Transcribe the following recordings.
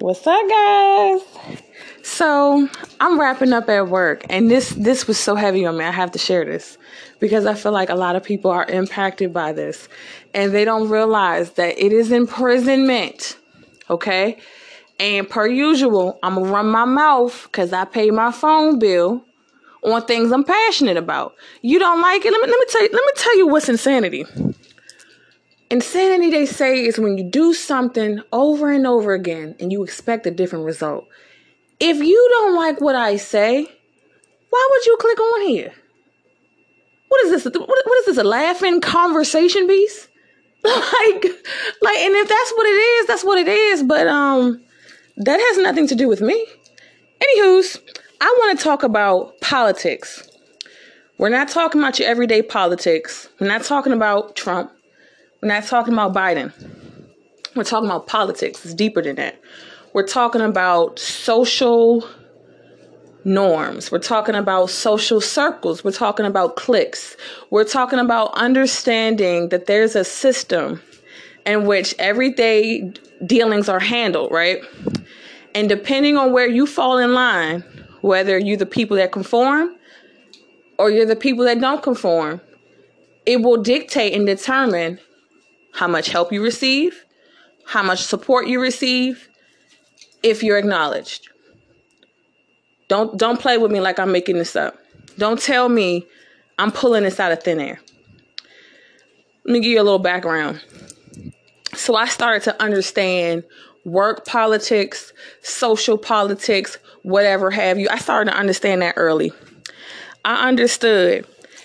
What's up, guys? So I'm wrapping up at work, and this this was so heavy on me. I have to share this because I feel like a lot of people are impacted by this, and they don't realize that it is imprisonment. Okay, and per usual, I'm gonna run my mouth because I pay my phone bill on things I'm passionate about. You don't like it? Let me let me tell you. Let me tell you what's insanity. Insanity, they say, is when you do something over and over again and you expect a different result. If you don't like what I say, why would you click on here? What is this? What, is this? A laughing conversation piece? like, like, and if that's what it is, that's what it is. But um, that has nothing to do with me. Anywho's, I want to talk about politics. We're not talking about your everyday politics. We're not talking about Trump. We're not talking about Biden. We're talking about politics. It's deeper than that. We're talking about social norms. We're talking about social circles. We're talking about cliques. We're talking about understanding that there's a system in which everyday dealings are handled, right? And depending on where you fall in line, whether you're the people that conform or you're the people that don't conform, it will dictate and determine how much help you receive, how much support you receive, if you're acknowledged. Don't don't play with me like I'm making this up. Don't tell me I'm pulling this out of thin air. Let me give you a little background. So I started to understand work politics, social politics, whatever have you. I started to understand that early. I understood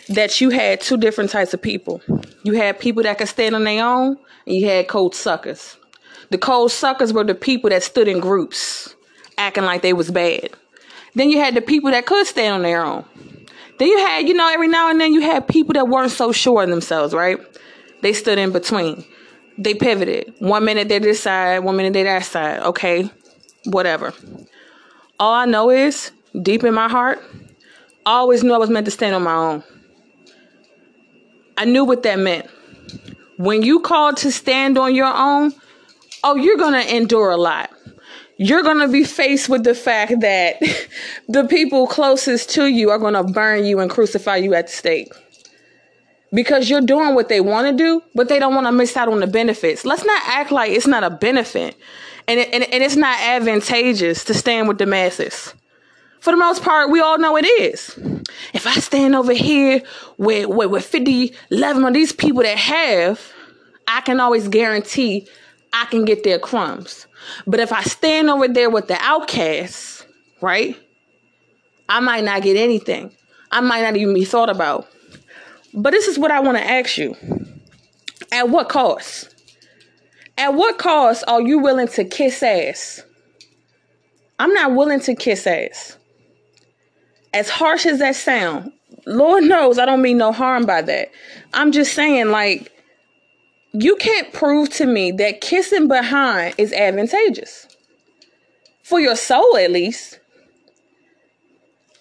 that you had two different types of people. You had people that could stand on their own, and you had cold suckers. The cold suckers were the people that stood in groups, acting like they was bad. Then you had the people that could stand on their own. Then you had, you know, every now and then you had people that weren't so sure of themselves, right? They stood in between. They pivoted. One minute they're this side, one minute they're that side. Okay, whatever. All I know is, deep in my heart, I always knew I was meant to stand on my own. I knew what that meant. When you called to stand on your own, oh, you're going to endure a lot. You're going to be faced with the fact that the people closest to you are going to burn you and crucify you at the stake. Because you're doing what they want to do, but they don't want to miss out on the benefits. Let's not act like it's not a benefit and, it, and, and it's not advantageous to stand with the masses for the most part, we all know it is. If I stand over here with, with, with 50, 11 of these people that have, I can always guarantee I can get their crumbs. But if I stand over there with the outcasts, right, I might not get anything. I might not even be thought about. But this is what I want to ask you. At what cost? At what cost are you willing to kiss ass? I'm not willing to kiss ass as harsh as that sound, Lord knows I don't mean no harm by that. I'm just saying, like, you can't prove to me that kissing behind is advantageous. For your soul, at least.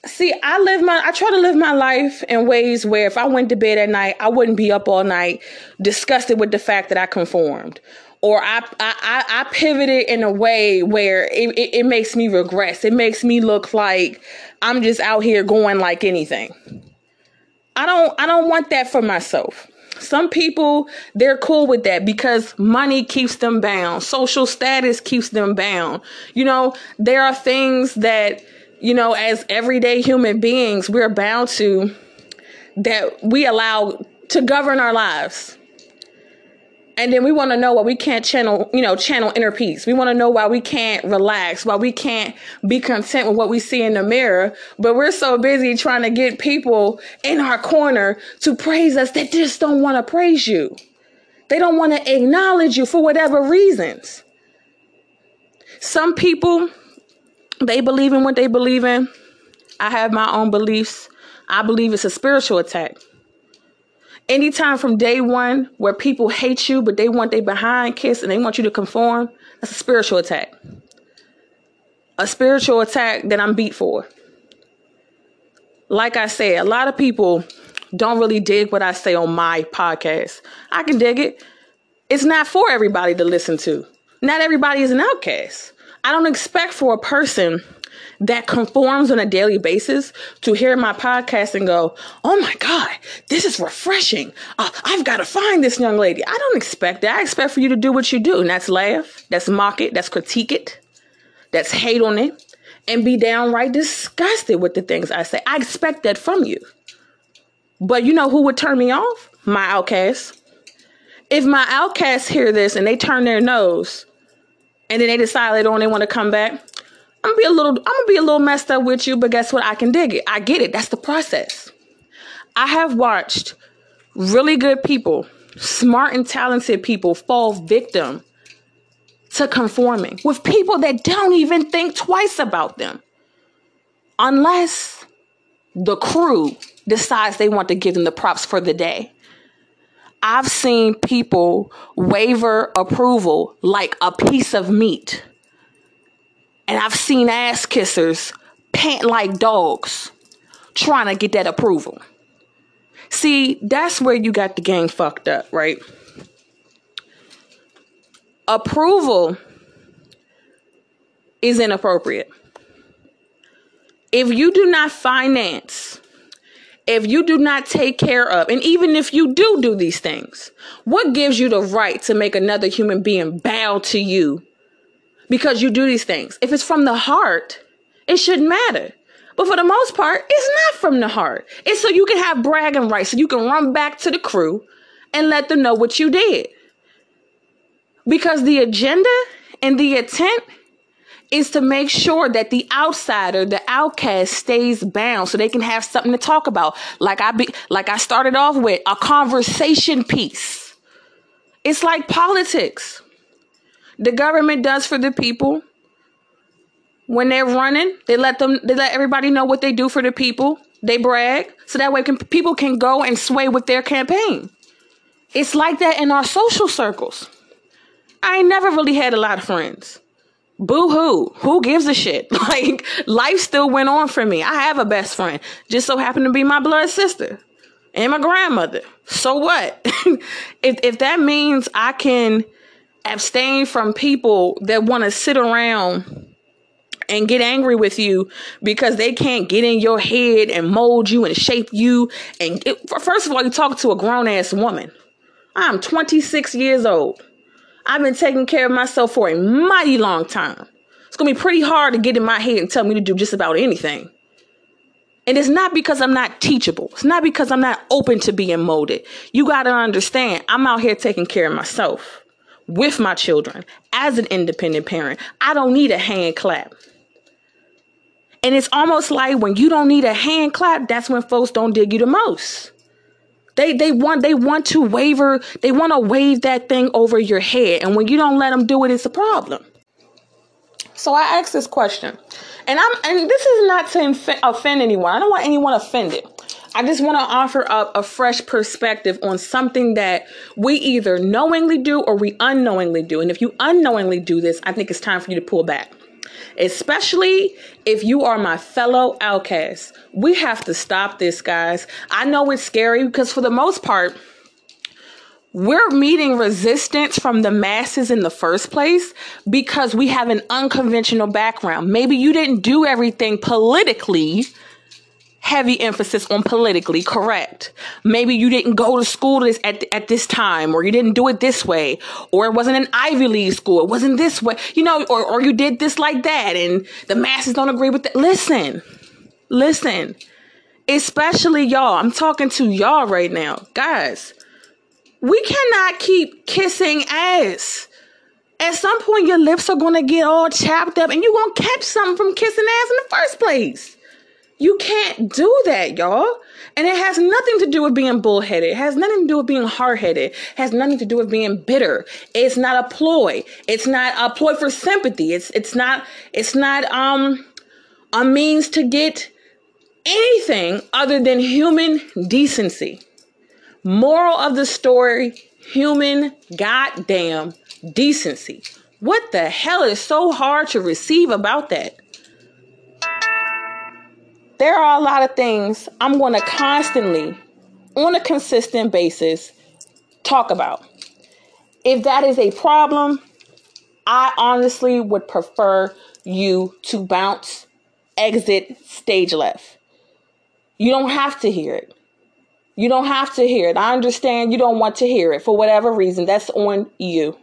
See, I live my I try to live my life in ways where if I went to bed at night, I wouldn't be up all night disgusted with the fact that I conformed or I, I, I pivoted in a way where it, it, it makes me regress. It makes me look like I'm just out here going like anything. I don't I don't want that for myself. Some people they're cool with that because money keeps them bound. Social status keeps them bound. You know, there are things that, you know, as everyday human beings, we're bound to that we allow to govern our lives and then we want to know why we can't channel you know channel inner peace. We want to know why we can't relax why we can't be content with what we see in the mirror. But we're so busy trying to get people in our corner to praise us that just don't want to praise you. They don't want to acknowledge you for whatever reasons. Some people they believe in what they believe in. I have my own beliefs. I believe it's a spiritual attack anytime from day one where people hate you, but they want their behind kiss and they want you to conform, that's a spiritual attack. A spiritual attack that I'm beat for. Like I said, a lot of people don't really dig what I say on my podcast. I can dig it. It's not for everybody to listen to. Not everybody is an outcast. I don't expect for a person that conforms on a daily basis to hear my podcast and go, oh my God, this is refreshing. Uh, I've got to find this young lady. I don't expect that. I expect for you to do what you do, and that's laugh, that's mock it, that's critique it, that's hate on it, and be downright disgusted with the things I say. I expect that from you. But you know who would turn me off? My outcasts. If my outcasts hear this and they turn their nose and then they decide they want to come back, I'm gonna be a little I'm gonna be a little messed up with you, but guess what? I can dig it. I get it. That's the process. I have watched really good people, smart and talented people fall victim to conforming with people that don't even think twice about them. Unless the crew decides they want to give them the props for the day. I've seen people waver approval like a piece of meat and I've seen ass kissers pant like dogs trying to get that approval. See, that's where you got the game fucked up, right? Approval is inappropriate. If you do not finance, if you do not take care of, and even if you do do these things, what gives you the right to make another human being bow to you because you do these things. If it's from the heart, it shouldn't matter. But for the most part, it's not from the heart. It's so you can have bragging rights, so you can run back to the crew and let them know what you did. Because the agenda and the intent is to make sure that the outsider, the outcast stays bound so they can have something to talk about. Like I be like I started off with a conversation piece. It's like politics the government does for the people. When they're running they let them they let everybody know what they do for the people. They brag. So that way can, people can go and sway with their campaign. It's like that in our social circles. I ain't never really had a lot of friends. Boo hoo who gives a shit? Like life still went on for me. I have a best friend. Just so happened to be my blood sister and my grandmother. So what? If if that means i can abstain from people that want to sit around and get angry with you because they can't get in your head and mold you and shape you. And it, first of all, you talk to a grown ass woman. I'm 26 years old. I've been taking care of myself for a mighty long time. It's gonna be pretty hard to get in my head and tell me to do just about anything. And it's not because I'm not teachable. It's not because I'm not open to being molded. You gotta understand, I'm out here taking care of myself with my children as an independent parent. I don't need a hand clap. And it's almost like when you don't need a hand clap, that's when folks don't dig you the most. They they want they want to waver, they want to wave that thing over your head. And when you don't let them do it, it's a problem. So I asked this question. And I'm and this is not to inf- offend anyone. I don't want anyone offended. I just want to offer up a fresh perspective on something that we either knowingly do or we unknowingly do. And if you unknowingly do this, I think it's time for you to pull back. Especially if you are my fellow outcast. We have to stop this, guys. I know it's scary because, for the most part, we're meeting resistance from the masses in the first place because we have an unconventional background. Maybe you didn't do everything politically heavy emphasis on politically correct. Maybe you didn't go to school this at, at this time, or you didn't do it this way, or it wasn't an Ivy League school, it wasn't this way, you know, or, or you did this like that, and the masses don't agree with that. Listen, listen, especially y'all, I'm talking to y'all right now, guys. We cannot keep kissing ass. At some point, your lips are gonna get all chapped up, and you're gonna catch something from kissing ass in the first place. You can't do that, y'all. And it has nothing to do with being bullheaded. It has nothing to do with being hard-headed. It has nothing to do with being bitter. It's not a ploy. It's not a ploy for sympathy. It's it's not it's not um a means to get anything other than human decency. Moral of the story, human goddamn decency. What the hell is so hard to receive about that? There are a lot of things I'm going to constantly, on a consistent basis, talk about. If that is a problem, I honestly would prefer you to bounce, exit, stage left. You don't have to hear it. You don't have to hear it. I understand you don't want to hear it for whatever reason. That's on you.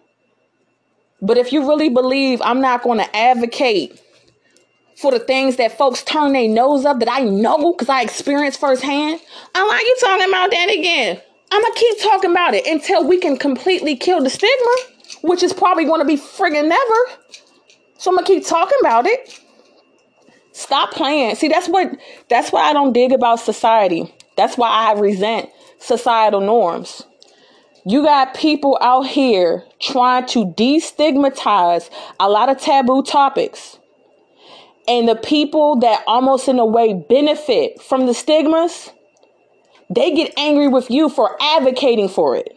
But if you really believe I'm not going to advocate for the things that folks turn their nose up that I know because I experienced firsthand, I like you talking about that again. I'm to keep talking about it until we can completely kill the stigma, which is probably to be friggin' never. So I'm to keep talking about it. Stop playing. See, that's what that's why I don't dig about society. That's why I resent societal norms. You got people out here trying to destigmatize a lot of taboo topics. And the people that almost in a way benefit from the stigmas, they get angry with you for advocating for it.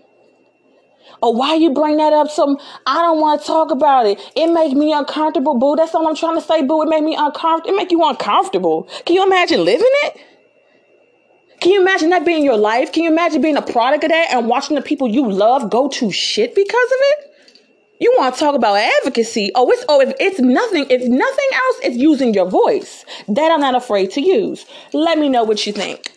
Oh, why you bring that up? Some I don't want to talk about it. It makes me uncomfortable, boo. That's all I'm trying to say, boo. It make me uncomfortable. It make you uncomfortable. Can you imagine living it? Can you imagine that being your life? Can you imagine being a product of that and watching the people you love go to shit because of it? You want to talk about advocacy? Oh, it's oh, if it's nothing, if nothing else, it's using your voice. That I'm not afraid to use. Let me know what you think.